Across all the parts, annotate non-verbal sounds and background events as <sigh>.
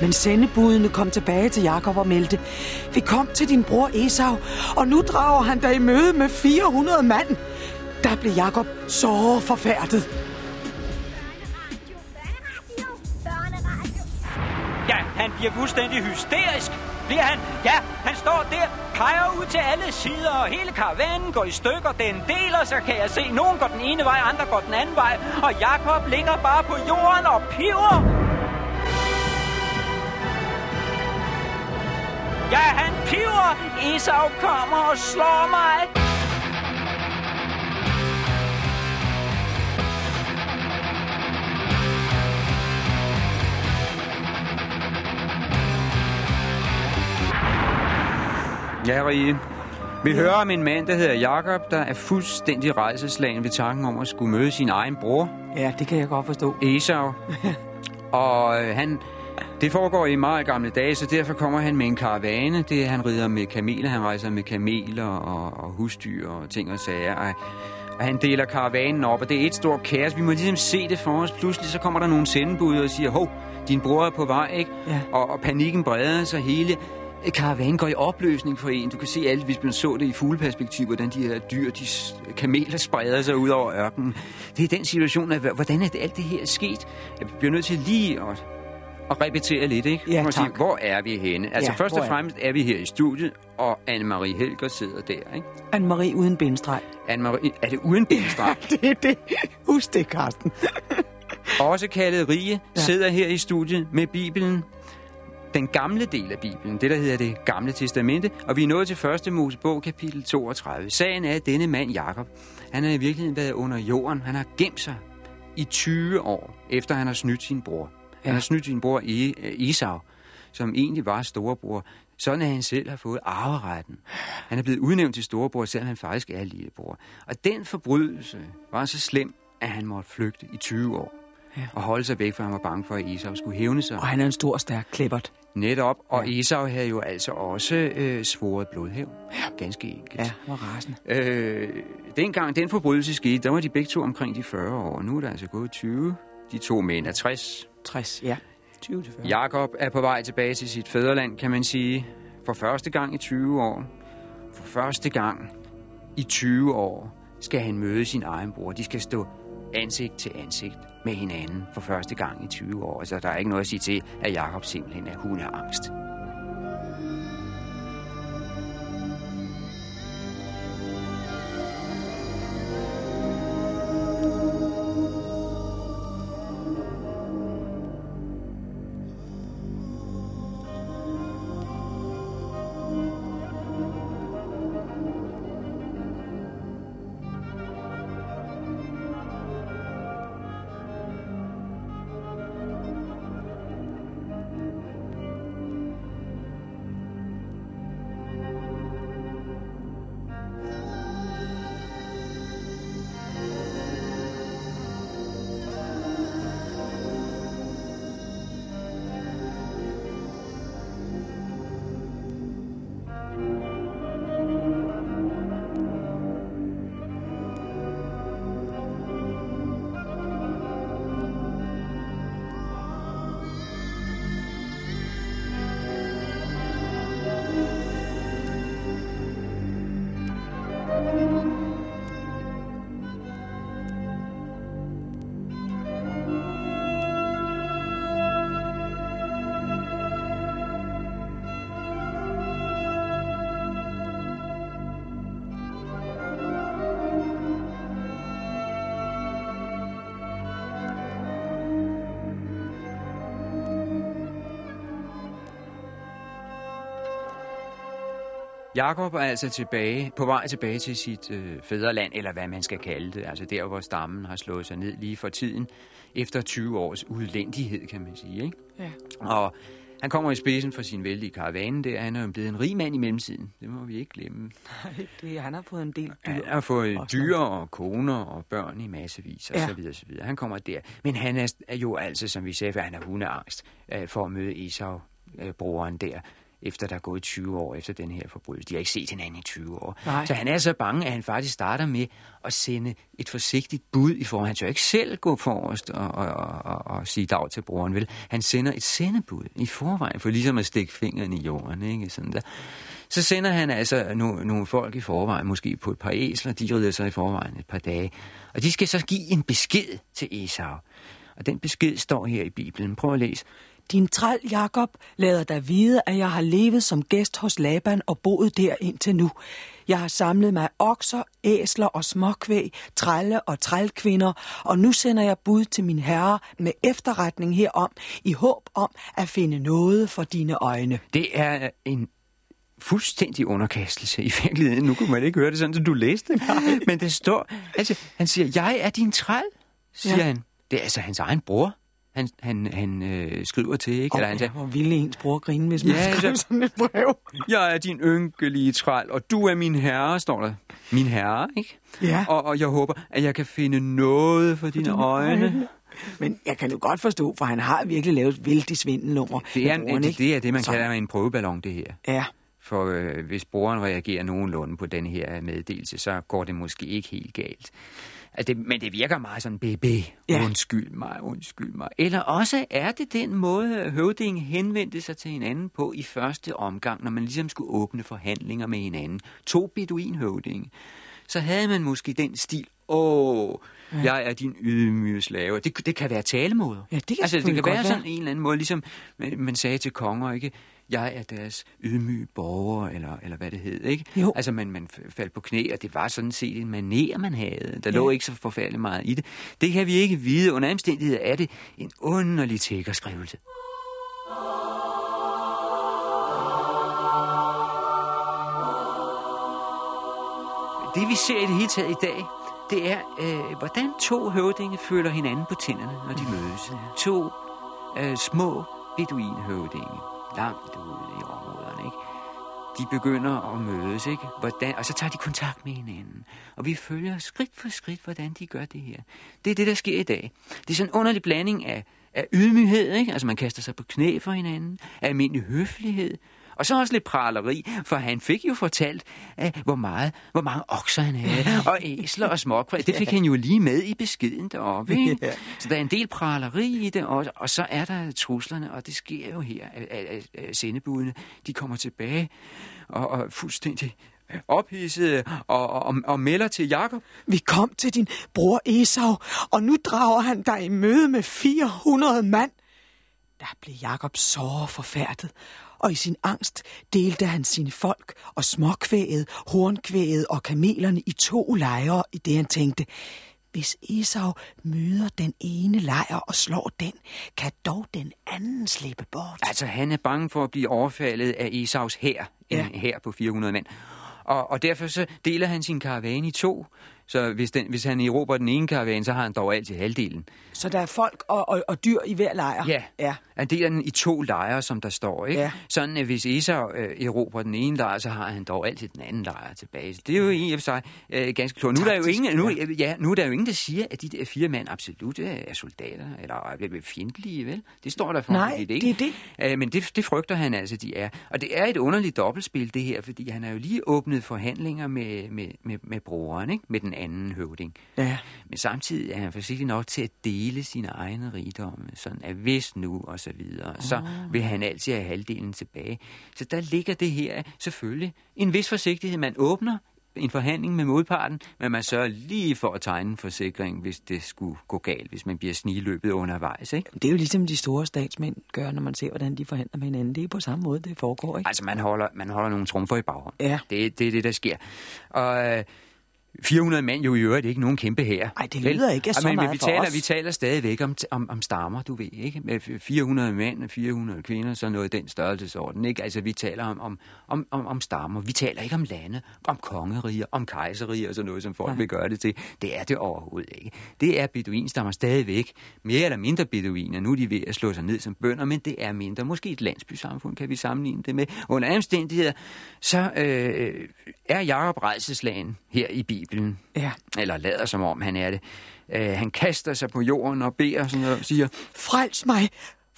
Men sendebudene kom tilbage til Jakob og meldte, vi kom til din bror Esau, og nu drager han dig i møde med 400 mand. Der blev Jakob så forfærdet. Ja, han bliver fuldstændig hysterisk. Bliver han? Ja, han står der, peger ud til alle sider, og hele karavanen går i stykker. Den deler sig, kan jeg se. Nogen går den ene vej, andre går den anden vej. Og Jakob ligger bare på jorden og piver. Ja, han piver. Esau kommer og slår mig. Ja, Rie. Vi hører om en mand, der hedder Jakob, der er fuldstændig rejseslagen ved tanken om at skulle møde sin egen bror, Ja, det kan jeg godt forstå. Esau. <laughs> og øh, han, det foregår i meget gamle dage, så derfor kommer han med en karavane. Det er, han rider med kameler, han rejser med kameler og, og husdyr og ting og sager. Og, og han deler karavanen op, og det er et stort kaos. Vi må ligesom se det for os. Pludselig så kommer der nogle sendebud og siger, hov, din bror er på vej, ikke? Ja. Og, og panikken breder sig hele. Karavanen går i opløsning for en. Du kan se alt, hvis man så det i fugleperspektiv, hvordan de her dyr, de kameler spreder sig ud over ørkenen. Det er den situation, at hvordan er det, alt det her sket? Jeg bliver nødt til lige at, at repetere lidt, ikke? Ja, tak. sige, hvor er vi henne? Altså Ja, først og er fremmest er vi her i studiet, og Anne-Marie Helger sidder der, ikke? Anne-Marie uden bindestreg. Anne-Marie, er det uden bindestreg? <laughs> Det er det. Husk det, Karsten. <laughs> også kaldet Rige, ja. sidder her i studiet med Bibelen. Den gamle del af Bibelen, det der hedder det gamle testamente, og vi er nået til første Mosebog, kapitel 32. Sagen er, at denne mand, Jakob, han har i virkeligheden været under jorden. Han har gemt sig i 20 år, efter han har snydt sin bror. Han har snydt sin bror I- øh, Esau, som egentlig var storebror. Sådan at han selv har fået arveretten. Han er blevet udnævnt til storebror, selvom han faktisk er lillebror. Og den forbrydelse var så slem, at han måtte flygte i 20 år. Ja. Og holde sig væk, for han var bange for, at Esau skulle hævne sig. Og han er en stor, stærk klippert. Netop, og ja. Esau havde jo altså også øh, svoret blodhævn. Ja. Ganske enkelt. Ja, hvor rasende. Øh, dengang den forbrydelse skete, der var de begge to omkring de 40 år. Nu er der altså gået 20. De to mænd er 60. 60, ja. 20 til 40. Jakob er på vej tilbage til sit fædreland, kan man sige. For første gang i 20 år. For første gang i 20 år skal han møde sin egen bror. De skal stå ansigt til ansigt med hinanden for første gang i 20 år. Så der er ikke noget at sige til, at Jakob simpelthen er hundeangst. Jakob er altså tilbage, på vej tilbage til sit øh, fædreland, eller hvad man skal kalde det, altså der, hvor stammen har slået sig ned lige for tiden, efter 20 års udlændighed, kan man sige. Ikke? Ja. Og han kommer i spidsen for sin vældige karavane der. Han er jo blevet en rig mand i mellemtiden. Det må vi ikke glemme. Det, han har fået en del dyr. Han har fået Også dyr og koner og børn i massevis og Ja. så videre, så videre. Han kommer der. Men han er, er jo altså, som vi sagde, for han er hundeangst øh, for at møde Esau, øh, broren der. Efter der er gået 20 år efter den her forbrydelse. De har ikke set hinanden i 20 år. Nej. Så han er så bange, at han faktisk starter med at sende et forsigtigt bud i forhold. Han tør ikke selv gå forrest og, og, og, og, og sige dag til broren, vel? Han sender et sendebud i forvejen, for ligesom at stikke fingeren i jorden, ikke? Sådan der. Så sender han altså no, nogle folk i forvejen, måske på et par æsler, de rider sig i forvejen et par dage. Og de skal så give en besked til Esau. Og den besked står her i Bibelen. Prøv at læse. Din træl, Jakob, lader dig vide, at jeg har levet som gæst hos Laban og boet der indtil nu. Jeg har samlet mig okser, æsler og småkvæg, trælle og trælkvinder, og nu sender jeg bud til min herre med efterretning herom, i håb om at finde noget for dine øjne. Det er en fuldstændig underkastelse i virkeligheden. Nu kunne man ikke høre det sådan, som du læste det. Men det står, altså, han siger, jeg er din træl, siger ja. Han. Det er altså hans egen bror, han, han, han øh, skriver til, ikke? Eller han siger, hvor ville ens bror grine, hvis man Ja, skrev så- sådan et brev. <laughs> jeg er din ynkelige træl, og du er min herre, står der. Min herre, ikke? Ja. Og, og jeg håber, at jeg kan finde noget for dine, dine øjne. øjne. Men jeg kan jo godt forstå, for han har virkelig lavet et vældig svindelnummer. Det er, broren, en, det, ikke? det er det, man Så- kalder en prøveballon, det her. Ja, For øh, hvis brugeren reagerer nogenlunde på den her meddelelse, så går det måske ikke helt galt. Altså, det, men det virker meget sådan, BB, ja. Undskyld mig, undskyld mig. Eller også er det den måde, høvdingen henvendte sig til hinanden på i første omgang, når man ligesom skulle åbne forhandlinger med hinanden. To beduinhøvdinge. Så havde man måske den stil, åh, ja. jeg er din ydmyge slave. Det, det kan være talemåder. Ja, det kan altså, det kan være godt sådan en eller anden måde, ligesom man man sagde til konger, ikke? Jeg er deres ydmyge borger, eller, eller hvad det hed, ikke? Jo. Altså, man, man faldt på knæ, og det var sådan set en maner, man havde. Der Ja. lå ikke så forfærdeligt meget i det. Det kan vi ikke vide. Under omstændigheder er det en underlig tækkerskrivelse. Det vi ser i det hele taget i dag, det er, øh, hvordan to høvdinge føler hinanden på tænderne, når de mødes. To øh, små beduinhøvdinge, langt ude i områderne, ikke? De begynder at mødes, ikke? Hvordan, og så tager de kontakt med hinanden. Og vi følger skridt for skridt, hvordan de gør det her. Det er det, der sker i dag. Det er sådan en underlig blanding af, af ydmyghed, ikke? Altså man kaster sig på knæ for hinanden, af almindelig høflighed, og så også lidt praleri, for han fik jo fortalt, uh, hvor, meget, hvor mange okser han havde, <laughs> og æsler og småkvæg. Det fik han jo lige med i beskeden deroppe. Ikke? Ja. Så der er en del praleri i det, og, og så er der truslerne, og det sker jo her, at, at, at, sendebudene, de kommer tilbage og, og fuldstændig ophidsede og, og, og melder til Jakob. vi kom til din bror Esau, og nu drager han dig i møde med 400 mand. Der blev Jakob så forfærdet, og i sin angst delte han sine folk og småkvæget, hornkvæget og kamelerne i to lejre, i det han tænkte, hvis Esau møder den ene lejr og slår den, kan dog den anden slippe bort. Altså, han er bange for at blive overfaldet af Esaus hær, en Ja. hær på 400 mand. Og, og derfor så deler han sin karavane i to. Så hvis, den, hvis han erobrer den ene karavane, så har han dog altid halvdelen. Så der er folk og, og, og dyr i hver lejr? Ja. ja. Han deler den i to lejre, som der står. Ikke? Ja. Sådan, at hvis Esau øh, erobrer den ene lejr, så har han dog altid den anden lejr tilbage. Så det er jo i og for sig øh, ganske klogt. Nu, er der jo Taktisk, ingen, nu, ja, nu er der jo ingen, der siger, at de der fire mand absolut øh, er soldater, eller er fjendtlige, vel? Det står der for Nej, ikke. det er det. Øh, men det, det frygter han altså, de er. Og det er et underligt dobbeltspil, det her, fordi han har jo lige åbnet forhandlinger med, med, med, med broren, ikke? med den anden høvding. Ja. Men samtidig er han forsigtig nok til at dele sine egne rigdomme, sådan at hvis nu og så videre, så vil han altid have halvdelen tilbage. Så der ligger det her selvfølgelig en vis forsigtighed. Man åbner en forhandling med modparten, men man sørger lige for at tegne en forsikring, hvis det skulle gå galt, hvis man bliver sniløbet undervejs. Ikke? Det er jo ligesom de store statsmænd gør, når man ser, hvordan de forhandler med hinanden. Det er på samme måde, det foregår, ikke? Altså, man holder, man holder nogle trumfer i baghånden. Ja. Det, det er det, der sker. Og øh, 400 mand jo i øvrigt ikke nogen kæmpe her. Ej, det lyder ikke så men, meget men vi taler, os. Vi taler stadigvæk om, om, om stammer, du ved, ikke? Med 400 mænd og 400 kvinder, så noget i den størrelsesorden, ikke? Altså, vi taler om, om, om, om, om stammer. Vi taler ikke om lande, om kongeriger, om kejserier og sådan noget, som folk Nej. vil gøre det til. Det er det overhovedet ikke. Det er beduinstammer stadigvæk. Mere eller mindre beduiner. Nu er de ved at slå sig ned som bønder, men det er mindre. Måske et landsbysamfund kan vi sammenligne det med. Under omstændigheder, så øh, er Jacob redselslagen her i Bibelen Ja. eller lader som om han er det. Øh, han kaster sig på jorden og beder sådan noget, og siger, Frels mig!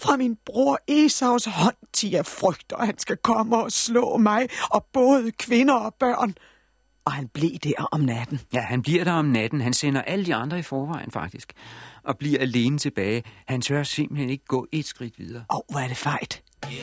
Fra min bror Esaus hånd til jeg frygter, at han skal komme og slå mig og både kvinder og børn. Og han blev der om natten. Ja, han bliver der om natten. Han sender alle de andre i forvejen, faktisk. Og bliver alene tilbage. Han tør simpelthen ikke gå et skridt videre. Og hvor er det fejt. Vi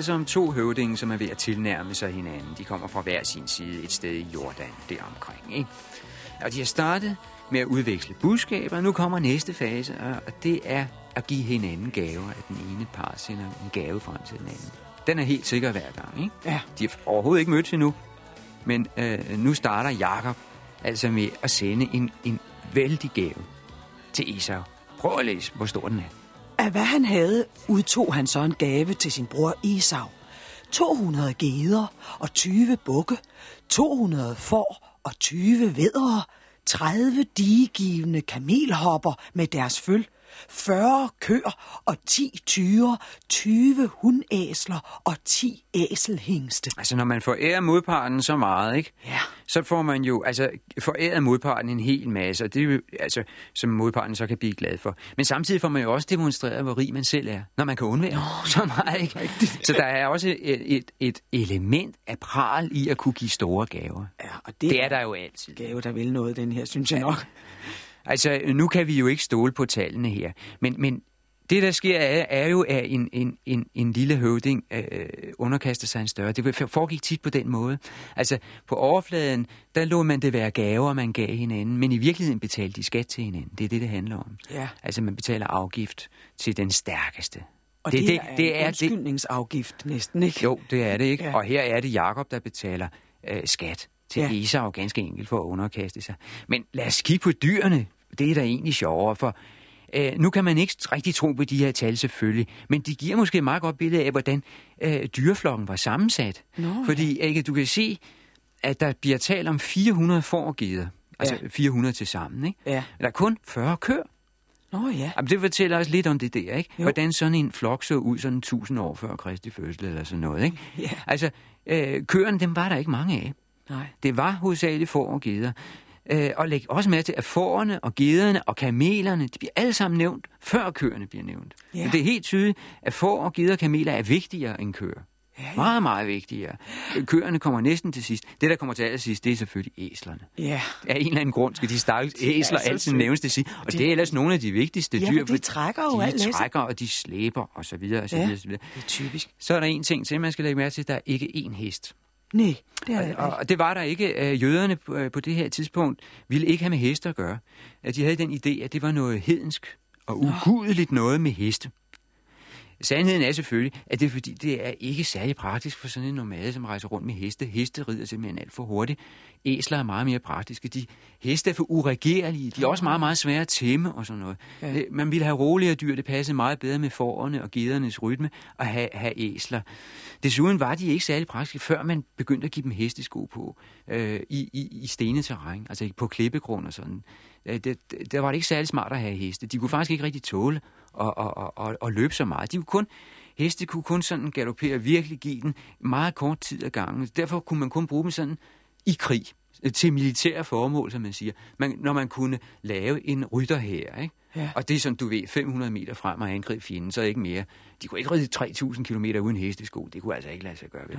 hører altså om to høvdinge, som er ved at tilnærme sig hinanden. De kommer fra hver sin side et sted i Jordan deromkring. Ikke? Og de har startet med at udveksle budskaber. Nu kommer næste fase, og det er at give hinanden gaver, at den ene par sender en gave frem til den anden. Den er helt sikker hver gang, ikke? Ja. De har overhovedet ikke mødtes endnu. Men øh, nu starter Jakob altså med at sende en, en vældig gave til Esau. Prøv at læse, hvor stor den er. Af hvad han havde, udtog han så en gave til sin bror Esau. 200 geder og 20 bukke, 200 får og 20 vedere, 30 digegivende kamelhopper med deres føl, 40 køer og 10 tyre, 20 hundæsler og 10 æselhængste. Altså, når man forærer modparten så meget, ikke? Ja. så får man jo altså, foræret modparten en hel masse, og det er jo, altså, som modparten så kan blive glad for. Men samtidig får man jo også demonstreret, hvor rig man selv er, når man kan undvære oh, <laughs> så meget. Ikke? Så der er også et, et, et element af pral i at kunne give store gaver. Ja, og det, Det er der jo altid. gave, der vil noget, den her, synes jeg nok. Altså, nu kan vi jo ikke stole på tallene her, men, men Det, der sker, er, er jo, at en, en, en, en lille høvding øh, underkaster sig en større. Det foregik tit på den måde. Altså, på overfladen, der lå man det være gaver, man gav hinanden, men i virkeligheden betalte de skat til hinanden. Det er det, det handler om. Ja. Altså, man betaler afgift til den stærkeste. Og det, det, det, er, det er undskyldningsafgift det. næsten, ikke? Jo, det er det, ikke? Ja. Og her er det Jakob der betaler øh, skat til ja. Esau ganske enkelt for at underkaste sig. Men lad os kigge på dyrene. Det er da egentlig sjovere, for øh, nu kan man ikke rigtig tro på de her tal selvfølgelig, men de giver måske et meget godt billede af, hvordan øh, dyreflokken var sammensat. Nå, Fordi ikke, du kan se, at der bliver talt om 400 forgider, altså ja. 400 til sammen, ikke? Ja. Der er kun 40 køer. Nå ja. Jamen, det fortæller os lidt om det der, ikke? Jo. Hvordan sådan en flok så ud sådan 1000 år før Kristi fødsel eller sådan noget, ikke? Ja. Altså, øh, køerne, dem var der ikke mange af. Nej. Det var hovedsageligt får og geder. Øh, og læg også med til, at fårene og gederne og kamelerne, de bliver alle sammen nævnt, før køerne bliver nævnt. Ja. Men det er helt tydeligt, at får og geder og kameler er vigtigere end køer. Ja, ja. Meget, meget vigtigere. Køerne kommer næsten til sidst. Det, der kommer til allersidst, det er selvfølgelig æslerne. Ja. Af en eller anden grund skal de stakkels De er æsler altid nævnes til sidst. Og De- det er ellers nogle af de vigtigste Ja, dyr. for de trækker jo de alt læsset. trækker, og de slæber, og så videre, og så Ja. videre, og så videre. Det er typisk. Så er der en ting til, man skal lægge mærke til, der er ikke én hest. Nej, det er det Og, og det var der ikke. Øh, Jøderne på, øh, på det her tidspunkt ville ikke have med heste at gøre. At de havde den idé, at det var noget hedensk og ugudeligt noget med heste. Sandheden er selvfølgelig, at det er fordi, det er ikke særlig praktisk for sådan en nomade, som rejser rundt med heste. Heste rider simpelthen alt for hurtigt. Æsler er meget mere praktiske. De heste er for uregerlige. De er også meget, meget svære at tæmme og sådan noget. Ja. Ja. Man ville have roligere dyr. Det passede meget bedre med fårene og gedernes rytme at have, have æsler. Desuden var de ikke særlig praktiske, før man begyndte at give dem hestesko på øh, i, i, i stenet terræn, altså på klippegrund og sådan. Øh, Det, der var det ikke særlig smart at have heste. De kunne faktisk ikke rigtig tåle at, at, at, at, at løbe så meget. De kunne kun, heste kunne kun sådan galopere virkelig give den meget kort tid ad gangen. Derfor kunne man kun bruge dem sådan i krig øh, til militære formål, som man siger. Man, når man kunne lave en rytterhær, ikke? Ja. Og det er sådan, du ved, 500 meter frem og angribe fjenden, så ikke mere. De kunne ikke ride 3000 km uden hestesko. Det kunne altså ikke lade sig gøre ved.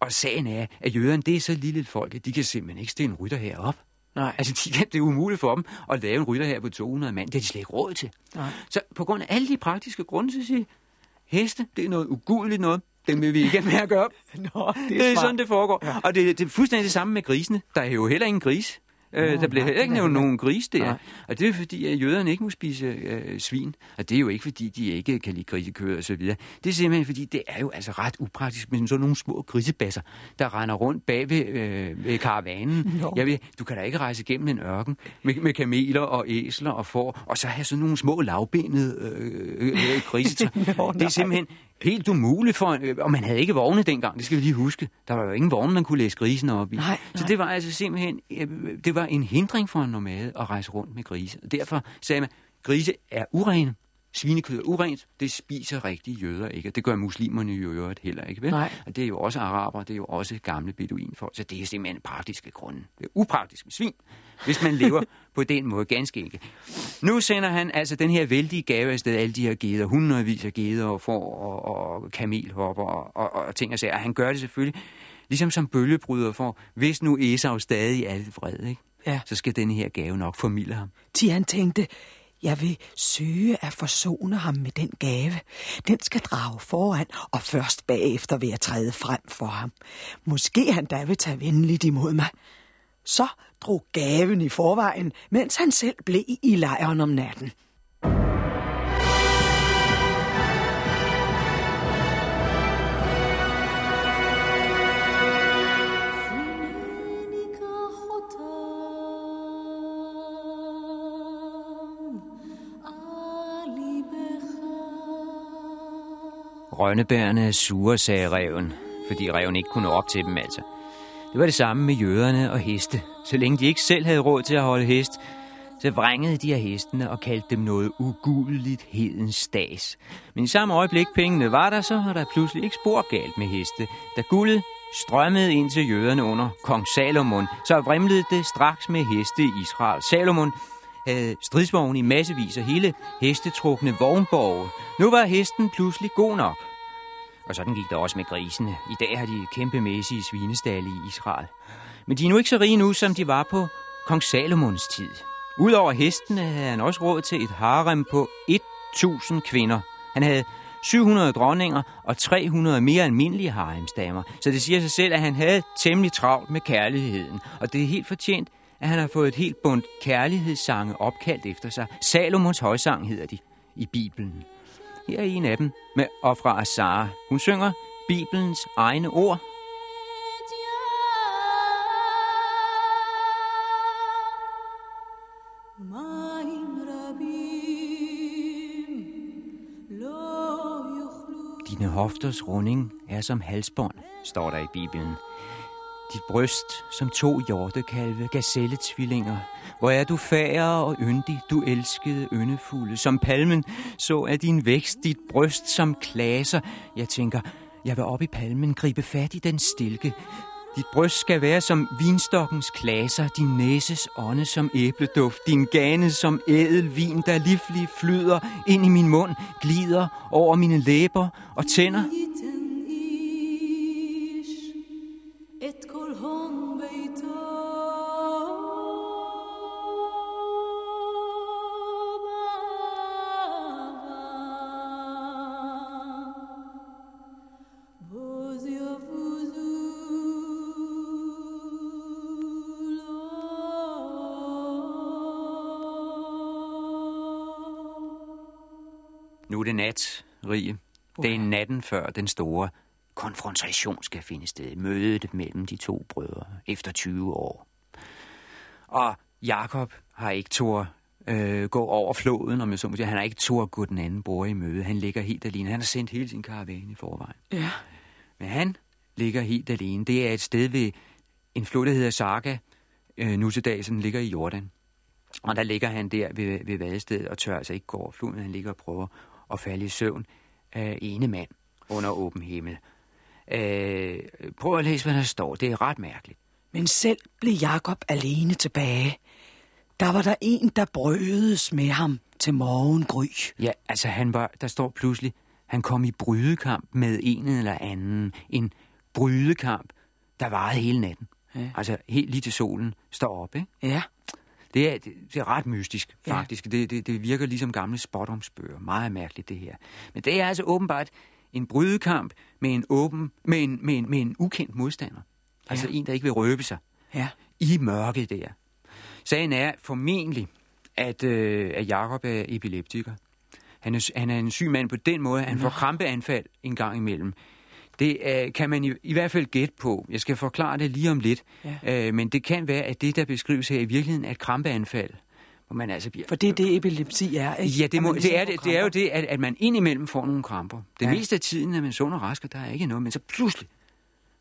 Og sagen er, at jøderne, det er så lille et folk, at de kan simpelthen ikke stille en rytter her op. Nej. Altså, de det er umuligt for dem at lave en rytter her på 200 mand. Det har de slet ikke råd til. Nej. Så på grund af alle de praktiske grunde, så siger heste, det er noget ugudeligt noget. Dem vil vi ikke at gøre. <laughs> Nå, det er, Det er smart. sådan, det foregår. Ja. Og det, det er fuldstændig det samme med grisene. Der er jo heller ingen gris. Øh, der nej, heller ikke nævnt nogen gris der. Nej. Og det er fordi, at jøderne ikke må spise øh, svin. Og det er jo ikke fordi, de ikke kan lide grisekød og så videre. Det er simpelthen fordi, det er jo altså ret upraktisk med sådan nogle små grisebasser, der render rundt bag ved, øh, ved karavanen. <laughs> Nå. Jeg ved, du kan da ikke rejse igennem en ørken med, med kameler og æsler og får, og så have sådan nogle små lavbenede øh, øh, øh, <laughs> grisetræ. Det er simpelthen helt umuligt for, og man havde ikke vogne dengang, det skal vi lige huske. Der var jo ingen vogne, man kunne læse grisene op i. Nej, Så nej. det var altså simpelthen, øh, det var en hindring for en nomade at rejse rundt med grise. Og derfor sagde man, grise er urene, svinekød er urent, det spiser rigtige jøder ikke, det gør muslimerne jo øvrigt heller ikke, vel? Nej. Og det er jo også araber, det er jo også gamle beduinfolk, så det er simpelthen praktiske grunde. Det er upraktisk med svin, hvis man lever <laughs> på den måde, ganske enkelt. Nu sender han altså den her vældige gave afsted, alle de her geder, hundredvis af geder og får og, og kamelhopper og, og, og ting og sager. Og han gør det selvfølgelig, ligesom som bølgebryder for, hvis nu Esau stadig er lidt vred, ikke? Ja. så skal denne her gave nok formidle ham. Til han tænkte, jeg vil søge at forsone ham med den gave. Den skal drage foran, og først bagefter vil jeg træde frem for ham. Måske han da vil tage venligt imod mig. Så drog gaven i forvejen, mens han selv blev i lejren om natten. Rønnebærne er sure, sagde reven, fordi reven ikke kunne nå op til dem altså. Det var det samme med jøderne og heste. Så længe de ikke selv havde råd til at holde hest, så vrængede de af hestene og kaldte dem noget ugudeligt hedens stas. Men i samme øjeblik pengene var der, så var der pludselig ikke spor galt med heste. Da guldet strømmede ind til jøderne under kong Salomon, så vrimlede det straks med heste i Israel. Salomon havde stridsvogne i massevis og hele hestetrukne vognborge. Nu var hesten pludselig god nok. Og sådan gik det også med grisene. I dag har de kæmpemæssige svinestalle i Israel. Men de er nu ikke så rige nu, som de var på kong Salomons tid. Udover hestene havde han også råd til et harem på 1000 kvinder. Han havde 700 dronninger og 300 mere almindelige haremsdamer. Så det siger sig selv, at han havde temmelig travlt med kærligheden. Og det er helt fortjent, at han har fået et helt bundt kærlighedssange opkaldt efter sig. Salomons højsang hedder de i Bibelen. Her er en af dem med og fra Hun synger Bibelens egne ord. Dine hofters runding er som halsbånd, står der i Bibelen. Dit bryst som to hjortekalve, gazelletvillinger. Hvor er du færre og yndig, du elskede yndefulde. Som palmen så er din vækst, dit bryst som klaser. Jeg tænker, jeg vil op i palmen gribe fat i den stilke. Dit bryst skal være som vinstokkens klaser, din næses ånde som æbleduft, din gane som ædelvin, der livlig flyder ind i min mund, glider over mine læber og tænder. Nat, Rie. Det er natten før den store konfrontation skal finde sted. Mødet mellem de to brødre efter 20 år. Og Jakob har ikke tur øh, gå over floden, om jeg så må sige. Han har ikke tur gå den anden bror i møde. Han ligger helt alene. Han har sendt hele sin karavane i forvejen. Ja. Men han ligger helt alene. Det er et sted ved en flod, der hedder Saga, øh, nu til dag, som ligger i Jordan. Og der ligger han der ved, ved vadestedet og tør altså ikke gå over floden. Han ligger og prøver at falde i søvn af ene mand under åben himmel. Øh, prøv at læse, hvad der står. Det er ret mærkeligt. Men selv blev Jakob alene tilbage. Der var der en, der brødes med ham til morgengry. Ja, altså han var, der står pludselig, han kom i brydekamp med en eller anden. En brydekamp, der varede hele natten. Ja. Altså helt lige til solen står op, ikke? Ja. Det er, det, det er ret mystisk, faktisk. Ja. Det, det, det virker ligesom gamle spottomsbøger. Meget mærkeligt, det her. Men det er altså åbenbart en brydekamp med en, åben, med en, med en, med en ukendt modstander. Altså Ja. en, der ikke vil røbe sig. Ja. I mørket der. Sagen er formentlig, at, øh, at Jakob er epileptiker. Han er, han er en syg mand på den måde, at han får krampeanfald en gang imellem. Det øh, kan man i, i hvert fald gætte på. Jeg skal forklare det lige om lidt. Ja. Øh, men det kan være, at det, der beskrives her i virkeligheden, er et krampeanfald. Hvor man altså bliver... For det er det, epilepsi er, ikke? Ja, det, må, ligesom det, er, det, det er jo det, at, at man indimellem får nogle kramper. Det Ja. meste af tiden er man sund og rask, og der er ikke noget, men så pludselig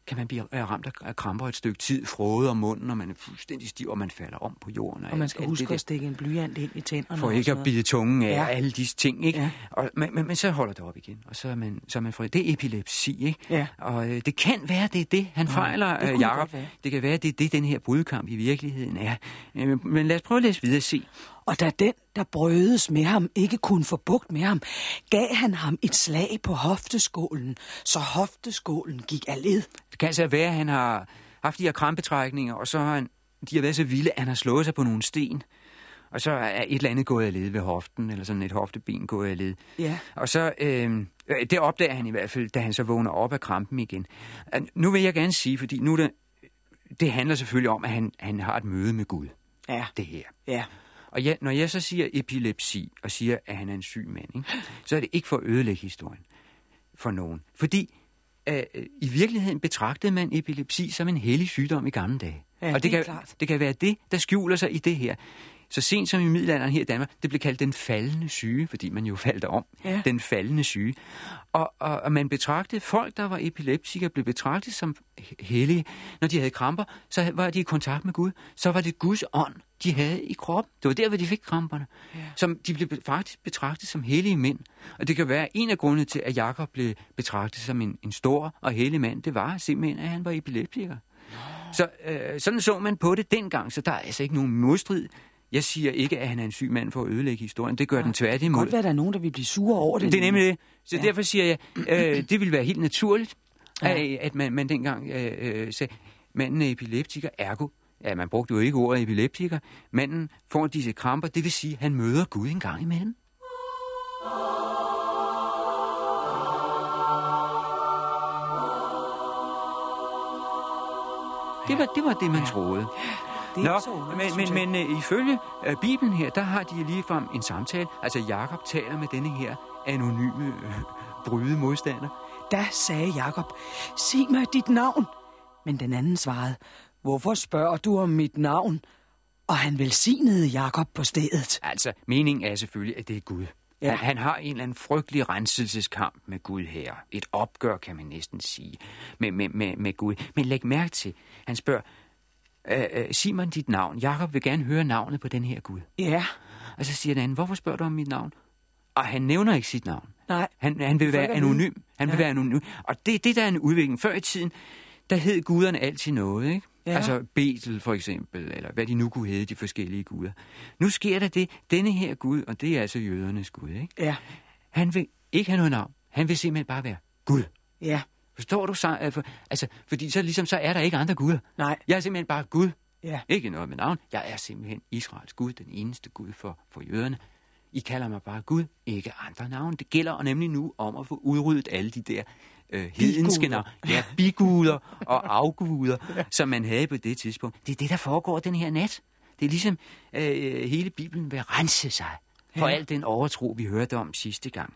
kan man blive ramt af- kramper et stykke tid, frode om munden, og man er fuldstændig stiv, og man falder om på jorden. Og man skal huske det der. at stikke en blyant ind i tænderne. For og ikke at bide tungen af Ja. ja. alle disse ting, ikke? Ja. Ja. Og, men, men, men så holder det op igen, og så er man, så er man fri. Det er epilepsi, ikke? Ja. Og øh, det kan være, det er det, han fejler, det øh, det Jacob. Det kan være, det er det, den her brudkamp i virkeligheden er. Øh, men lad os prøve at læse videre og se. Og da den, der brødes med ham, ikke kunne få bugt med ham, gav han ham et slag på hofteskålen, så hofteskålen gik af led. Det kan altså være, at han har haft de her krampetrækninger, og så har han, de har været så vilde, at han har slået sig på nogle sten. Og så er et eller andet gået af led ved hoften, eller sådan et hofteben gået af led. Ja. Og så, øh, det opdager han i hvert fald, da han så vågner op af krampen igen. Nu vil jeg gerne sige, fordi nu det, det handler selvfølgelig om, at han, han har et møde med Gud, Ja, det her. ja. Og jeg, når jeg så siger epilepsi, og siger, at han er en syg mand, ikke, så er det ikke for at ødelægge historien for nogen. Fordi øh, i virkeligheden betragtede man epilepsi som en hellig sygdom i gamle dage. Ja, og det er kan, klart. det kan være det, der skjuler sig i det her. Så sent som i middelalderen her i Danmark, det blev kaldt den faldende syge, fordi man jo faldt om. Ja. Den faldende syge. Og, og, og man betragtede folk, der var epileptikere, blev betragtet som hellige. Når de havde kramper, så var de i kontakt med Gud. Så var det Guds ånd, de havde i kroppen. Det var der, hvor de fik kramperne. Ja. Som de blev faktisk betragtet som hellige mænd. Og det kan være en af grundene til, at Jakob blev betragtet som en, en stor og hellig mand. Det var simpelthen, at han var epileptiker. Så øh, sådan så man på det dengang, så der er altså ikke nogen modstrid. Jeg siger ikke, at han er en syg mand for at ødelægge historien. Det gør den tværtimod. Godt være, der er nogen, der vil blive sure over det. Det er nemlig det. Så Ja. ja. derfor siger jeg, øh, det ville være helt naturligt, Ja. ja. at, at man, man dengang øh, øh, sagde, manden er epileptiker, ergo, ja, man brugte jo ikke ordet epileptiker, manden får disse kramper, det vil sige, at han møder Gud en gang imellem. Det var det, var det man troede. Det Nå, så men, men, men uh, ifølge uh, Bibelen her, der har de ligefrem en samtale. Altså, Jakob taler med denne her anonyme uh, bryde modstander. Da sagde Jakob, sig mig dit navn. Men den anden svarede, hvorfor spørger du om mit navn? Og han velsignede Jakob på stedet. Altså, meningen er selvfølgelig, at det er Gud. Ja. Han, han har en eller anden frygtelig renselseskamp med Gud her. Et opgør, kan man næsten sige, med, med, med, med Gud. Men læg mærke til, han spørger, øh, sig mig dit navn. Jakob vil gerne høre navnet på den her Gud. Ja, Og så siger den anden, hvorfor spørger du om mit navn? Og han nævner ikke sit navn. nej. Han, han vil være anonym. Han vil Ja. være anonym. Og det, det der er en udvikling. Før i tiden, der hed guderne altid noget, ikke? Ja. Altså Betel for eksempel, eller hvad de nu kunne hedde, de forskellige guder. Nu sker der det, denne her Gud, og det er altså jødernes Gud, ikke? Ja, Han vil ikke have noget navn. Han vil simpelthen bare være Gud. ja, Forstår du? Så, øh, for, altså, fordi så, ligesom, så er der ikke andre guder. nej, Jeg er simpelthen bare Gud. ja. Ikke noget med navn. Jeg er simpelthen Israels Gud, den eneste Gud for, for jøderne. I kalder mig bare Gud, ikke andre navne. Det gælder nemlig nu om at få udryddet alle de der øh, hedenske Biguder. navne. Ja, biguder og <laughs> afguder, som man havde på det tidspunkt. Det er det, der foregår den her nat. Det er ligesom øh, hele Bibelen vil rense sig for Ja. ja. al den overtro, vi hørte om sidste gang.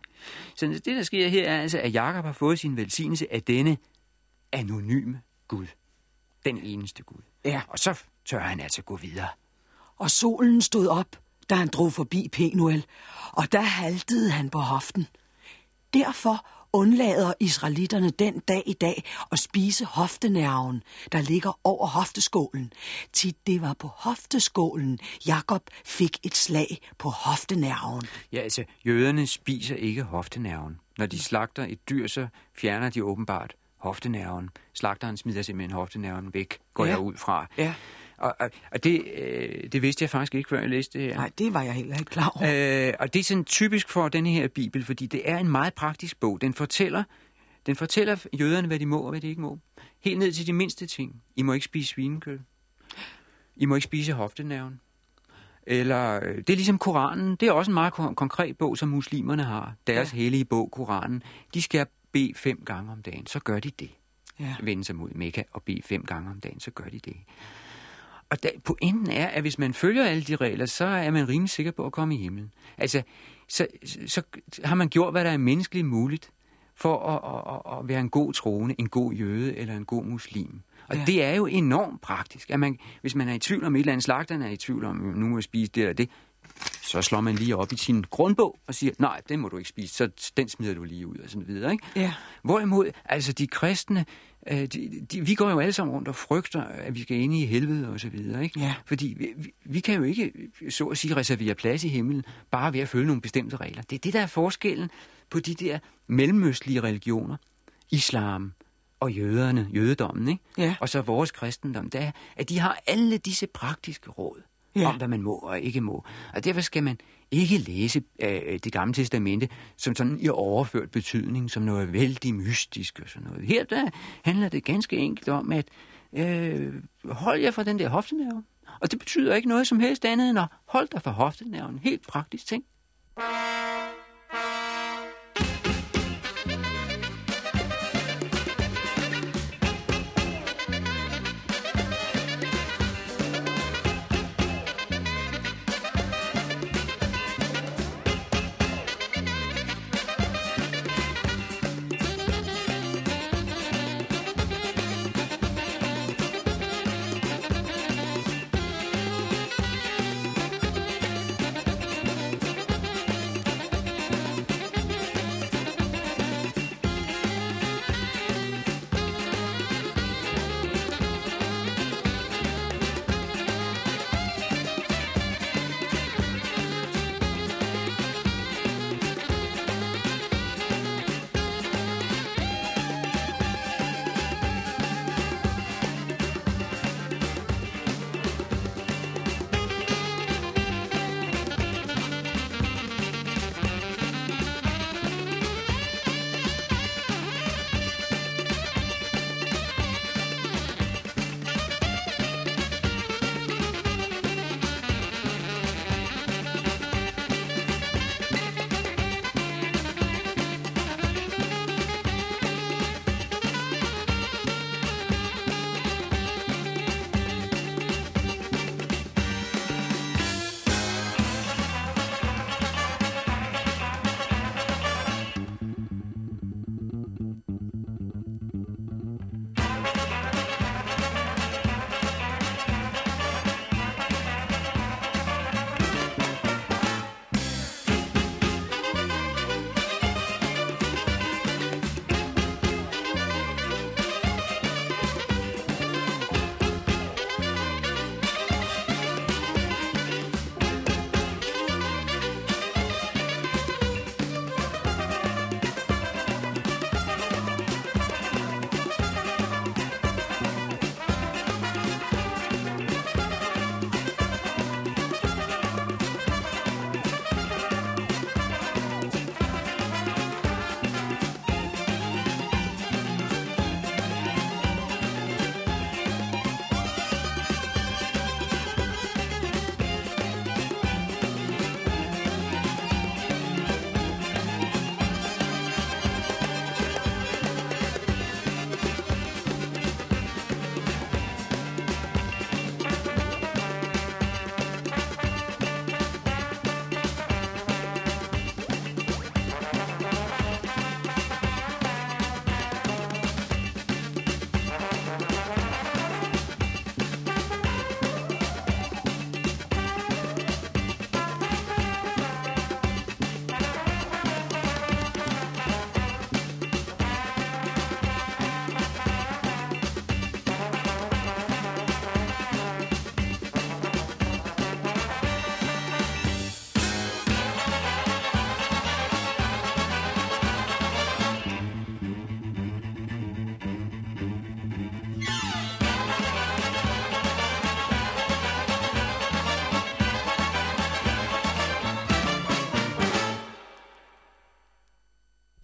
Så det, der sker her, er altså, at Jakob har fået sin velsignelse af denne anonyme Gud. Den eneste Gud. Ja. Og så tør han altså gå videre. Og solen stod op, da han drog forbi Penuel, og der haltede han på hoften. Derfor undlader israelitterne den dag i dag at spise hoftenerven, der ligger over hofteskålen. Til det var på hofteskålen, Jakob fik et slag på hoftenerven. Ja, altså, jøderne spiser ikke hoftenerven. Når de slagter et dyr, så fjerner de åbenbart hoftenerven. Slagteren smider simpelthen hoftenerven væk, går ja. jeg ud fra. Ja. Og, og, og det, øh, det vidste jeg faktisk ikke, før jeg læste det her. Nej, det var jeg heller ikke klar over. Øh, og det er sådan typisk for denne her bibel, fordi det er en meget praktisk bog. Den fortæller, den fortæller jøderne, hvad de må og hvad de ikke må. Helt ned til de mindste ting. I må ikke spise svinekød. I må ikke spise hoftenerven. Eller, øh, det er ligesom Koranen. Det er også en meget kon- konkret bog, som muslimerne har. Deres ja. hellige bog, Koranen. De skal bede fem gange om dagen. Så gør de det. Ja. Vende sig mod Mekka og bede fem gange om dagen. Så gør de det. Og da, pointen er, at hvis man følger alle de regler, så er man rimelig sikker på at komme i himlen. Altså, så, så, har man gjort, hvad der er menneskeligt muligt for at, at, at være en god troende, en god jøde eller en god muslim. Og Ja. det er jo enormt praktisk. At man, hvis man er i tvivl om et eller andet, slagteren er i tvivl om, nu må jeg spise det eller det, så slår man lige op i sin grundbog og siger, nej, den må du ikke spise, så den smider du lige ud og sådan videre. Ikke? Ja. Hvorimod, altså de kristne, øh, de, de, vi går jo alle sammen rundt og frygter, at vi skal ind i helvede og så videre. Ikke? Ja. Fordi vi, vi, kan jo ikke, så at sige, reservere plads i himlen, bare ved at følge nogle bestemte regler. Det er det, der er forskellen på de der mellemøstlige religioner, islam og jøderne, jødedommen, ikke? Ja. og så vores kristendom, det er, at de har alle disse praktiske råd ja. om, hvad man må og ikke må. Og derfor skal man ikke læse øh, det gamle testamente som sådan i overført betydning, som noget vældig mystisk og sådan noget. Her der handler det ganske enkelt om, at øh, hold jer fra den der hoftenerve. Og det betyder ikke noget som helst andet end at holde dig fra hoftenerven. Helt praktisk ting.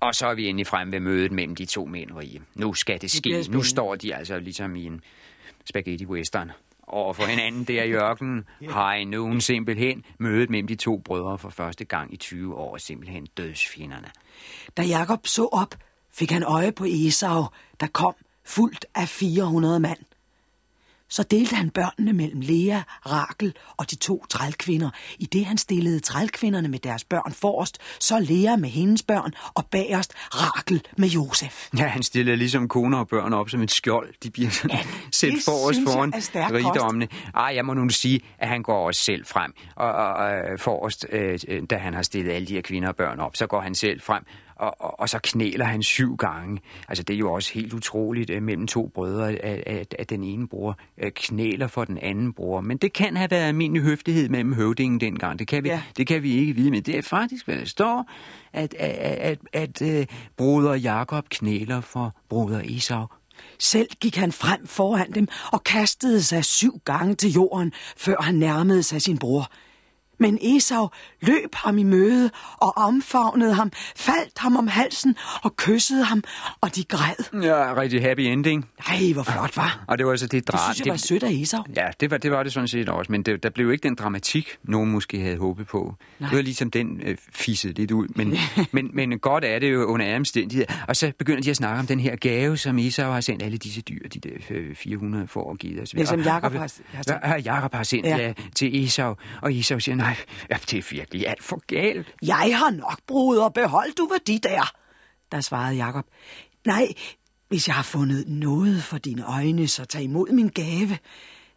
Og så er vi endelig frem ved mødet mellem de to mænd, Rie. Nu skal det ske. bliver Nu står de altså ligesom i en spaghetti western over for hinanden der i ørkenen. Har I nogen simpelthen mødet mellem de to brødre for første gang i 20 år, simpelthen dødsfjenderne. Da Jakob så op, fik han øje på Esau, der kom fuldt af 400 mand. Så delte han børnene mellem Lea, Rakel og de to trælkvinder. I det han stillede trælkvinderne med deres børn forrest, så Lea med hendes børn, og bagerst Rakel med Josef. Ja, han stiller ligesom koner og børn op som et skjold. De bliver sådan ja, sendt det for os synes jeg foran er rigdommene. Ej, jeg må nu sige, at han går også selv frem. Og, og, og forrest, øh, øh, da han har stillet alle de her kvinder og børn op, så går han selv frem. Og, og, og så knæler han syv gange. Altså, det er jo også helt utroligt øh, mellem to brødre, at, at, at den ene bror øh, knæler for den anden bror. Men det kan have været almindelig høflighed mellem høvdingen dengang. Det kan vi, Ja. det kan vi ikke vide, men det er faktisk, hvad der står, at, at, at, at, at øh, broder Jakob knæler for broder Esau. Selv gik han frem foran dem og kastede sig syv gange til jorden, før han nærmede sig sin bror. Men Esau løb ham i møde og omfavnede ham, faldt ham om halsen og kyssede ham, og de græd. Ja, rigtig happy ending. Nej, hvor flot var. Og det var altså det Det drab. synes jeg var sødt af Esau. Ja, det var, det var det sådan set også, men det, der blev ikke den dramatik, nogen måske havde håbet på. Nej. Det var ligesom den øh, fissede lidt ud, men, <laughs> men, men godt er det jo under alle omstændigheder. Og så begynder de at snakke om den her gave, som Esau har sendt alle disse dyr, de der øh, 400 for at give os. Ja, som Jakob har- har sendt. Ja, Jakob har sendt ja. Ja, til Esau, og Esau siger, nej, ja, det er virkelig alt for galt. Jeg har nok, bruder, behold du hvad de der. Der svarede Jakob. Nej, hvis jeg har fundet noget for dine øjne, så tag imod min gave.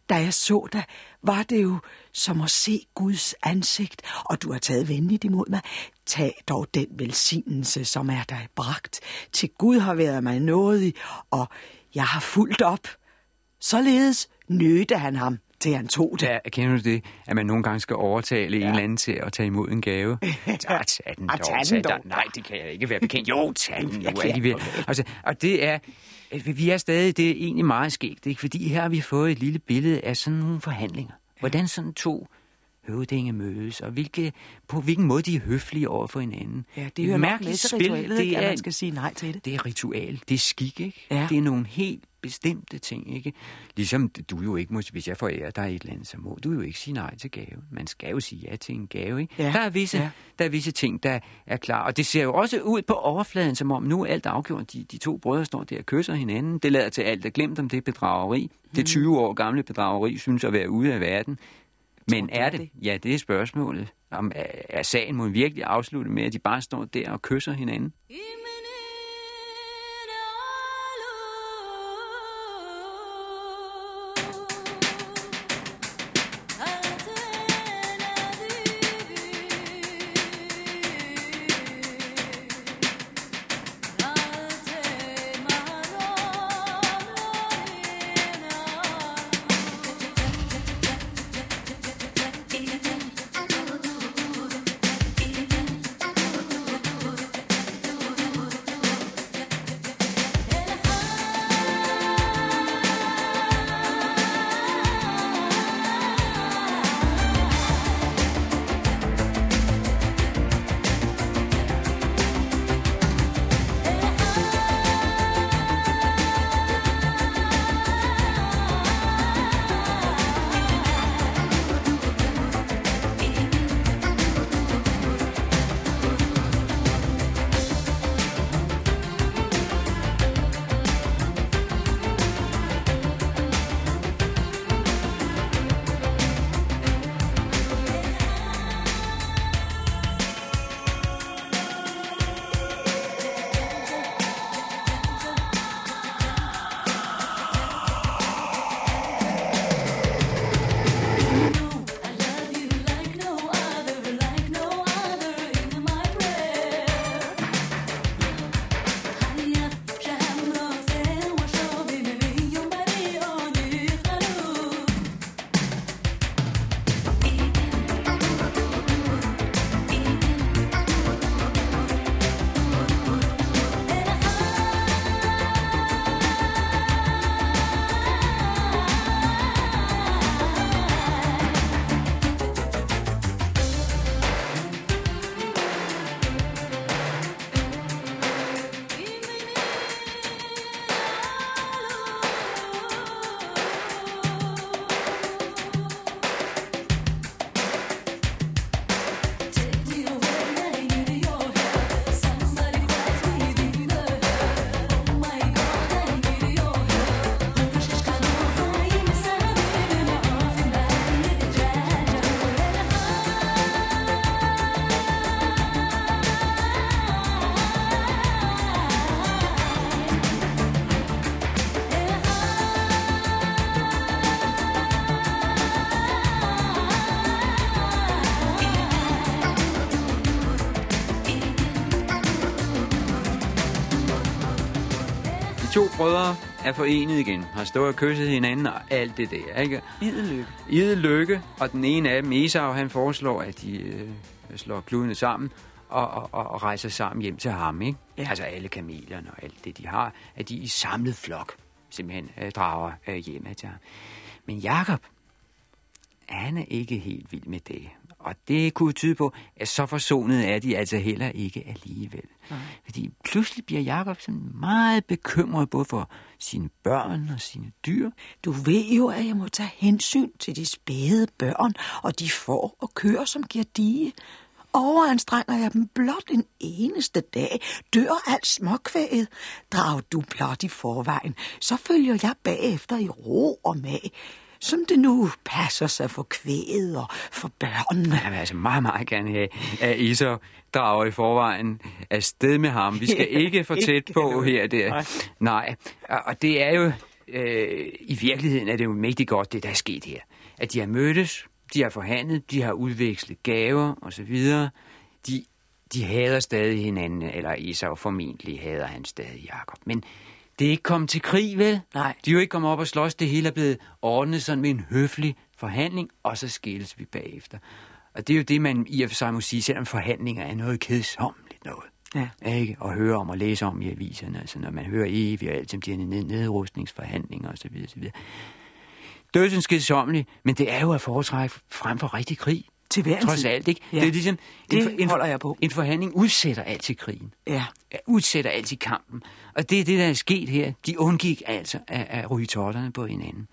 Da jeg så dig, var det jo som at se Guds ansigt, og du har taget venligt imod mig. Tag dog den velsignelse, som er dig bragt. Til Gud har været mig nådig, og jeg har fulgt op. Således nødte han ham, til han tog det. Ja, kender du det, at man nogle gange skal overtale ja. en eller anden til at tage imod en gave? <laughs> Ja, tag den dog, tag den dog. Nej, det kan jeg ikke være bekendt. Jo, tag den <laughs> nu alligevel. Altså, og det er, øh, vi er stadig, det er egentlig meget skægt, ikke? fordi her har vi fået et lille billede af sådan nogle forhandlinger. Hvordan sådan to høvdinge mødes, og hvilke, på hvilken måde de er høflige over for hinanden. Ja, det hører nok Mærkeligt spil, det ikke, at er- man skal sige nej til det. det er ritual, det er skik, ikke? Ja. Det er nogle helt bestemte ting, ikke? Ligesom du jo ikke må, hvis jeg forærer dig et eller andet, så må du jo ikke sige nej til gave. Man skal jo sige ja til en gave, ikke? Ja. Der, er visse, Ja. der er visse ting, der er klar. Og det ser jo også ud på overfladen, som om nu er alt afgjort. De, de to brødre står der og kysser hinanden. Det lader til alt er glemt om det bedrageri. Mhm. Det 20 år gamle bedrageri synes at være ude af verden. Men er det? Ja, det er spørgsmålet. Om, er, er sagen må virkelig afslutte med, at de bare står der og kysser hinanden? Thank brødre er forenet igen, har stået og kysset hinanden og alt det der, ikke? Idel lykke. Ide lykke, og den ene af dem, Esau, han foreslår, at de øh, slår kludene sammen og, og, og, rejser sammen hjem til ham, ikke? Ja. Altså alle kamelierne og alt det, de har, at de i samlet flok simpelthen øh, drager øh, hjem til ham. Men Jakob, han er ikke helt vild med det. Og det kunne tyde på, at så forsonet er de altså heller ikke alligevel. Nej. Fordi pludselig bliver Jakob sådan meget bekymret både for sine børn og sine dyr. Du ved jo, at jeg må tage hensyn til de spæde børn og de får og køer, som giver dige. Overanstrenger jeg dem blot en eneste dag, dør alt småkvæget. Drag du blot i forvejen, så følger jeg bagefter i ro og mag, som det nu passer sig for kvæget og for børnene. Jeg vil altså meget, meget gerne have, at Isa drager i forvejen afsted med ham. Vi skal <laughs> Ja, ikke for tæt ikke på her der. Nej. Nej. Og det er jo, øh, i virkeligheden er det jo mægtig godt, det der er sket her. At de har mødtes, de har forhandlet, de har udvekslet gaver osv. De, de hader stadig hinanden, eller Esau formentlig hader han stadig Jakob. Men det er ikke kommet til krig, vel? Nej. De er jo ikke kommet op og slås. Det hele er blevet ordnet sådan med en høflig forhandling, og så skilles vi bagefter. Og det er jo det, man i og for sig må sige, selvom forhandlinger er noget kedsommeligt noget. Ja. Ikke? At høre om og læse om i aviserne. Altså, når man hører evigt og alt om de ned- nedrustningsforhandlinger osv. osv. Dødsens kedsommeligt, men det er jo at foretrække frem for rigtig krig. Til hver en Trods alt, ikke? Ja. Det er ligesom... Det for- en, holder jeg på. En forhandling udsætter altid krigen Ja. udsætter altid kampen. Og det er det, der er sket her. De undgik altså at, at ryge totterne på hinanden.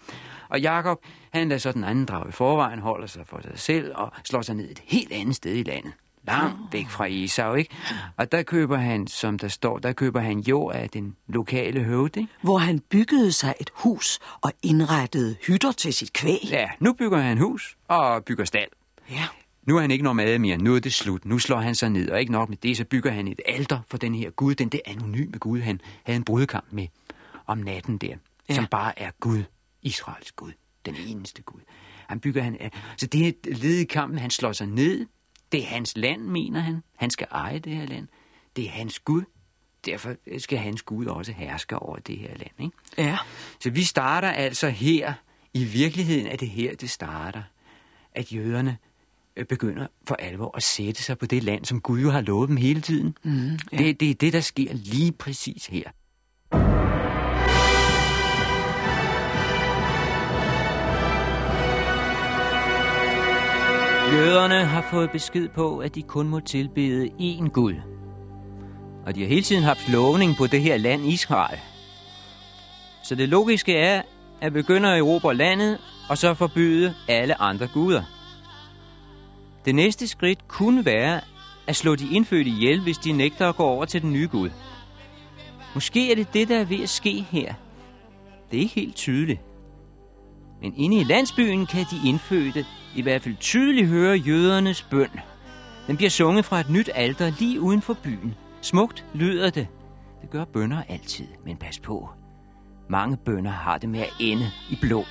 Og Jakob, han lader så den anden drage i forvejen, holder sig for sig selv og slår sig ned et helt andet sted i landet. Langt væk fra Esau, ikke? Og der køber han, som der står, der køber han jord af den lokale høvding. Hvor han byggede sig et hus og indrettede hytter til sit kvæg. Ja, nu bygger han hus og bygger stald. Ja. Nu er han ikke nomade mere, nu er det slut. Nu slår han sig ned, og ikke nok med det, så bygger han et alter for den her Gud, den der anonyme Gud, han havde en brudkamp med om natten der, Ja. som bare er Gud, Israels Gud, den eneste Gud. Han bygger han, så det er led i kampen, han slår sig ned. Det er hans land, mener han. Han skal eje det her land. Det er hans Gud. Derfor skal hans Gud også herske over det her land. Ikke? Ja. Så vi starter altså her, i virkeligheden er det her, det starter, at jøderne øh, begynder for alvor at sætte sig på det land, som Gud jo har lovet dem hele tiden. Mm, ja. det, det er det, der sker lige præcis her. Jøderne har fået besked på, at de kun må tilbede én Gud. Og de har hele tiden haft lovning på det her land Israel. Så det logiske er at begynde at erobre landet, og så forbyde alle andre guder. Det næste skridt kunne være at slå de indfødte ihjel, hvis de nægter at gå over til den nye Gud. Måske er det det, der er ved at ske her. Det er ikke helt tydeligt. Men inde i landsbyen kan de indfødte i hvert fald tydeligt høre jødernes bøn. Den bliver sunget fra et nyt alter lige uden for byen. Smukt lyder det. Det gør bønder altid, men pas på. Mange bønder har det med at ende i blod.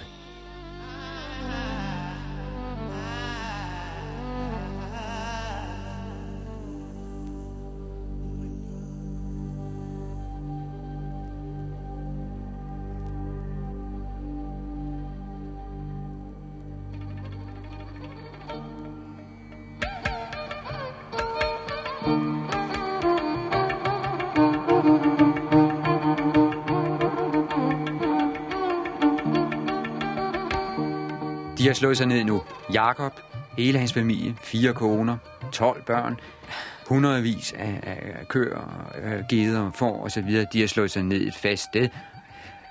Slået sig ned nu. Jakob, hele hans familie, fire koner, 12 børn, hundredvis af, af køer, øh, geder, får og så videre. De har slået sig ned et fast sted,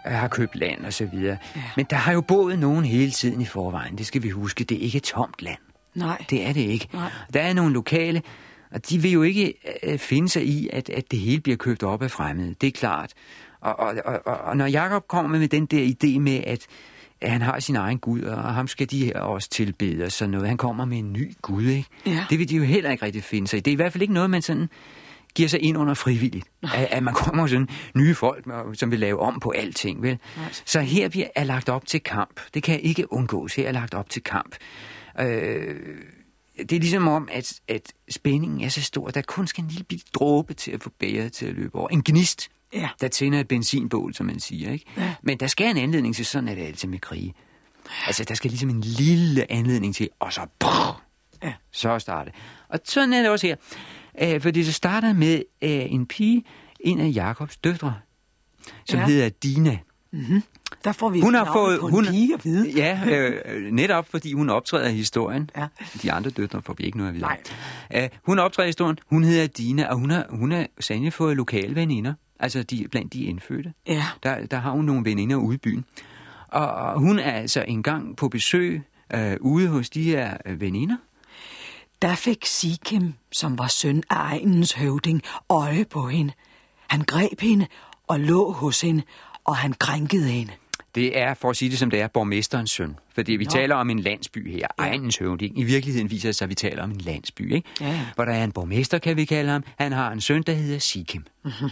øh, har købt land og så videre. Ja. Men der har jo boet nogen hele tiden i forvejen. Det skal vi huske. Det er ikke et tomt land. Nej. Det er det ikke. Nej. Der er nogle lokale, og de vil jo ikke øh, finde sig i, at, at det hele bliver købt op af fremmede. Det er klart. Og, og, og, og, når Jakob kommer med den der idé med, at han har sin egen Gud, og ham skal de her også tilbede og sådan noget. Han kommer med en ny Gud, ikke? Ja. Det vil de jo heller ikke rigtig finde sig i. Det er i hvert fald ikke noget, man sådan giver sig ind under frivilligt. At, at man kommer sådan nye folk, som vil lave om på alting, vel? Så her bliver er lagt op til kamp. Det kan ikke undgås. Her er lagt op til kamp. Øh, det er ligesom om, at, at spændingen er så stor, at der kun skal en lille bitte dråbe til at få bæret til at løbe over. En gnist Ja. der tænder et benzinbål, som man siger. Ikke? Ja. Men der skal en anledning til, sådan er det altid med krige. Altså, der skal ligesom en lille anledning til, og så... Brrr, Ja. så starter det. Og sådan er det også her. Øh, fordi det starter med øh, en pige, en af Jakobs døtre, som Ja. hedder Dina. Der får vi Hun har fået... på en Hun, pige at vide. Ja, øh, netop fordi hun optræder i historien. Ja. De andre døtre får vi ikke noget at vide. Nej. Øh, hun optræder i historien. Hun hedder Dina, og hun har, hun har sandelig fået lokale veninder. Altså de, blandt de indfødte. Ja. Der, der har hun nogle veninder ude i byen. Og, og hun er altså engang på besøg øh, ude hos de her øh, veninder. Der fik Sikim, som var søn af egenens høvding, øje på hende. Han greb hende og lå hos hende, og han krænkede hende. Det er, for at sige det som det er, borgmesterens søn. Fordi vi Nå. taler om en landsby her, egens høvding. I virkeligheden viser det sig, at vi taler om en landsby, ikke? Ja, ja. Hvor der er en borgmester, kan vi kalde ham. Han har en søn, der hedder Sikim. Mhm. Mm-hmm.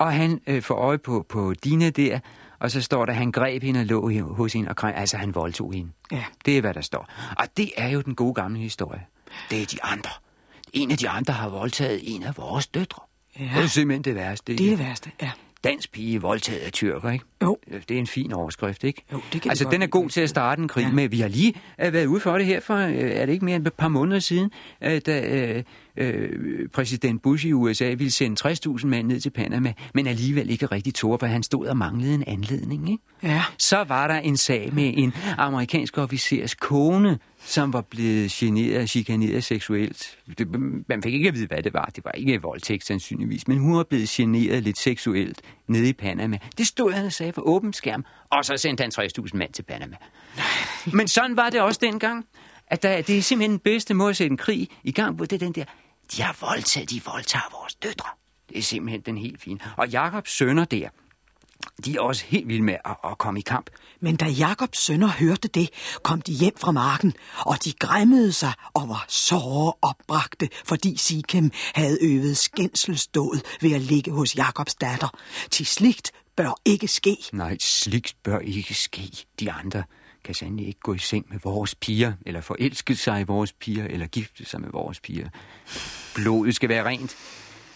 Og han øh, får øje på, på Dina der, og så står der, han greb hende og lå hos hende, og kræ- altså han voldtog hende. Ja. Det er, hvad der står. Og det er jo den gode gamle historie. Det er de andre. En af de andre har voldtaget en af vores døtre. Ja. Det er simpelthen det værste. Det er det værste, ja. Dansk pige voldtaget af tyrker, ikke? Jo. Det er en fin overskrift, ikke? Jo, det kan altså, den er god til at starte en krig Ja. ja. med. Vi har lige uh, været ude for det her for, uh, er det ikke mere end et par måneder siden, uh, da uh, uh, præsident Bush i USA ville sende 60.000 mand ned til Panama, men alligevel ikke rigtig tog, for han stod og manglede en anledning, ikke? Ja. Så var der en sag med en amerikansk officers kone, som var blevet generet chikaneret seksuelt. Det, man fik ikke at vide, hvad det var. Det var ikke voldtægt sandsynligvis, men hun var blevet generet lidt seksuelt nede i Panama. Det stod han og sagde for åben skærm, og så sendte han 60.000 mand til Panama. Men sådan var det også dengang, at der, det er simpelthen den bedste måde at sætte en krig i gang på. Det er den der, de har voldtaget, de voldtager vores døtre. Det er simpelthen den helt fine. Og Jakobs sønner der, de er også helt vilde med at, at komme i kamp. Men da Jakobs sønner hørte det, kom de hjem fra marken, og de græmmede sig og var såre opbragte, fordi Sikem havde øvet skændselsdåd ved at ligge hos Jakobs datter. Til sligt bør ikke ske. Nej, slikt bør ikke ske. De andre kan sandelig ikke gå i seng med vores piger, eller forelske sig i vores piger, eller gifte sig med vores piger. Blodet skal være rent.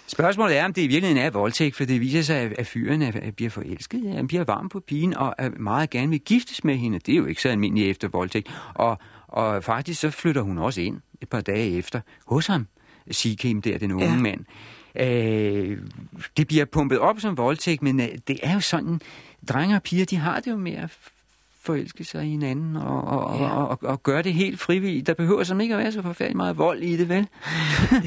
Spørgsmålet er, om det i virkeligheden er voldtægt, for det viser sig, at- at fyren er, er, bliver forelsket, han bliver varm på pigen, og er meget gerne vil giftes med hende. Det er jo ikke så almindeligt efter voldtægt. Og, og faktisk så flytter hun også ind et par dage efter hos ham, Sikim der, den unge ja. mand. Øh, det bliver pumpet op som voldtægt, men øh, det er jo sådan, drenge og piger, de har det jo med at forelske sig i hinanden og, og, Ja. og, og, og gøre det helt frivilligt. Der behøver som ikke at være så forfærdeligt meget vold i det, vel? <laughs>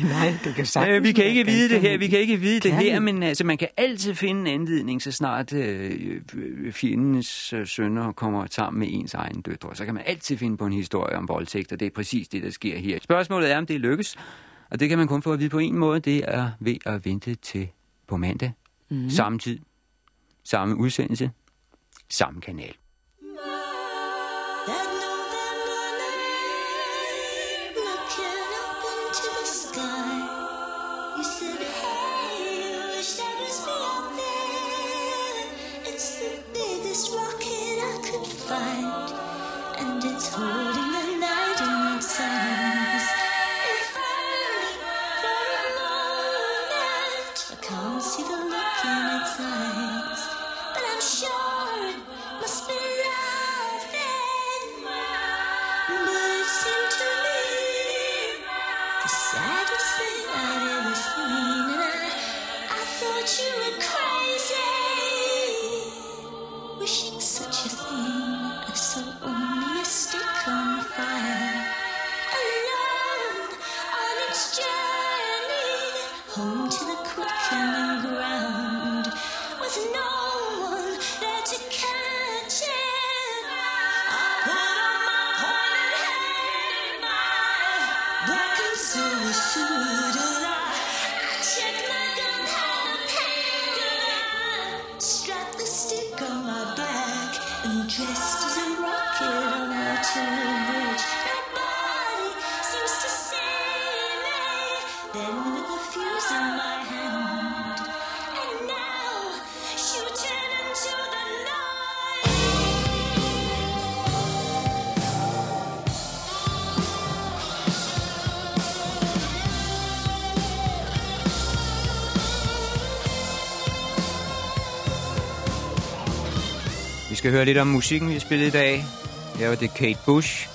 Nej, det kan sagtens Øh, vi kan ikke vide det her, vi kan ikke vide det her, men altså, man kan altid finde en anledning, så snart øh, øh, fjendens øh, sønner kommer sammen med ens egen døtre. Så kan man altid finde på en historie om voldtægt, og det er præcis det, der sker her. Spørgsmålet er, om det lykkes, og det kan man kun få at vide på en måde, det er ved at vente til på mandag. Mm. Samme tid, samme udsendelse, samme kanal. That skal høre lidt om musikken, vi har spillet i dag. Her var det Kate Bush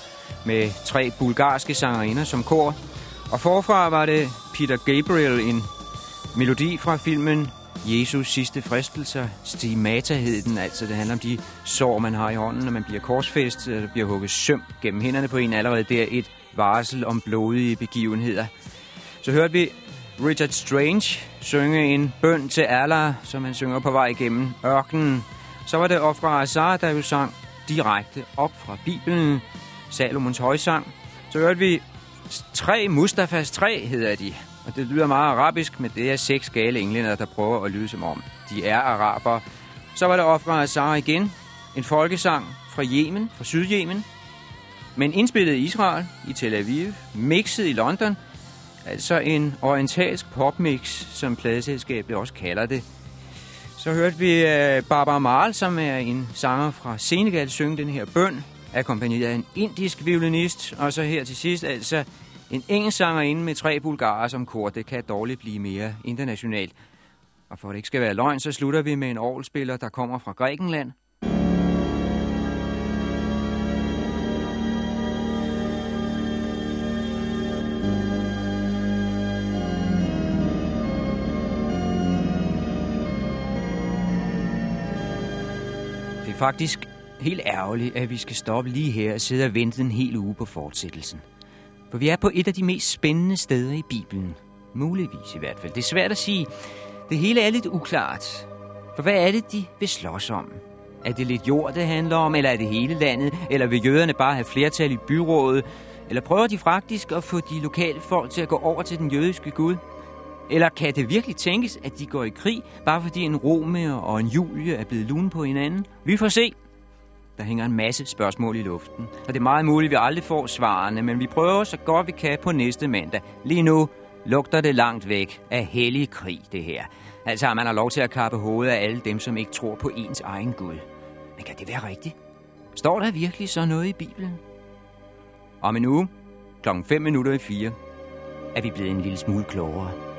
med tre bulgarske sangerinder som kor. Og forfra var det Peter Gabriel, en melodi fra filmen Jesus sidste fristelser. Stigmata hed den, altså det handler om de sår, man har i hånden, når man bliver korsfæstet, eller bliver hugget søm gennem hænderne på en. Allerede der et varsel om blodige begivenheder. Så hørte vi Richard Strange synge en bøn til Allah, som han synger på vej igennem ørkenen. Så var det Ofra Azar, der jo sang direkte op fra Bibelen, Salomons højsang. Så hørte vi tre Mustafas tre, hedder de. Og det lyder meget arabisk, men det er seks gale englænder, der prøver at lyde som om. De er araber. Så var det Ofra Azar igen. En folkesang fra Yemen, fra Sydjemen. Men indspillet i Israel, i Tel Aviv, mixet i London. Altså en orientalsk popmix, som pladeselskabet også kalder det. Så hørte vi øh, Barbara Marl, som er en sanger fra Senegal, synge den her bøn, akkompagneret af en indisk violinist. Og så her til sidst altså en engelsk sangerinde med tre bulgarer som kor. Det kan dårligt blive mere internationalt. Og for at det ikke skal være løgn, så slutter vi med en orgelspiller, der kommer fra Grækenland. Faktisk helt ærgerligt, at vi skal stoppe lige her og sidde og vente en hel uge på fortsættelsen. For vi er på et af de mest spændende steder i Bibelen. Muligvis i hvert fald. Det er svært at sige. Det hele er lidt uklart. For hvad er det, de vil slås om? Er det lidt jord, det handler om, eller er det hele landet? Eller vil jøderne bare have flertal i byrådet? Eller prøver de faktisk at få de lokale folk til at gå over til den jødiske gud? Eller kan det virkelig tænkes, at de går i krig, bare fordi en Romeo og en Julie er blevet lune på hinanden? Vi får se. Der hænger en masse spørgsmål i luften, og det er meget muligt, at vi aldrig får svarene, men vi prøver så godt vi kan på næste mandag. Lige nu lugter det langt væk af hellig krig, det her. Altså har man har lov til at kappe hovedet af alle dem, som ikke tror på ens egen Gud. Men kan det være rigtigt? Står der virkelig så noget i Bibelen? Om en uge, klokken 5 minutter i 4, er vi blevet en lille smule klogere.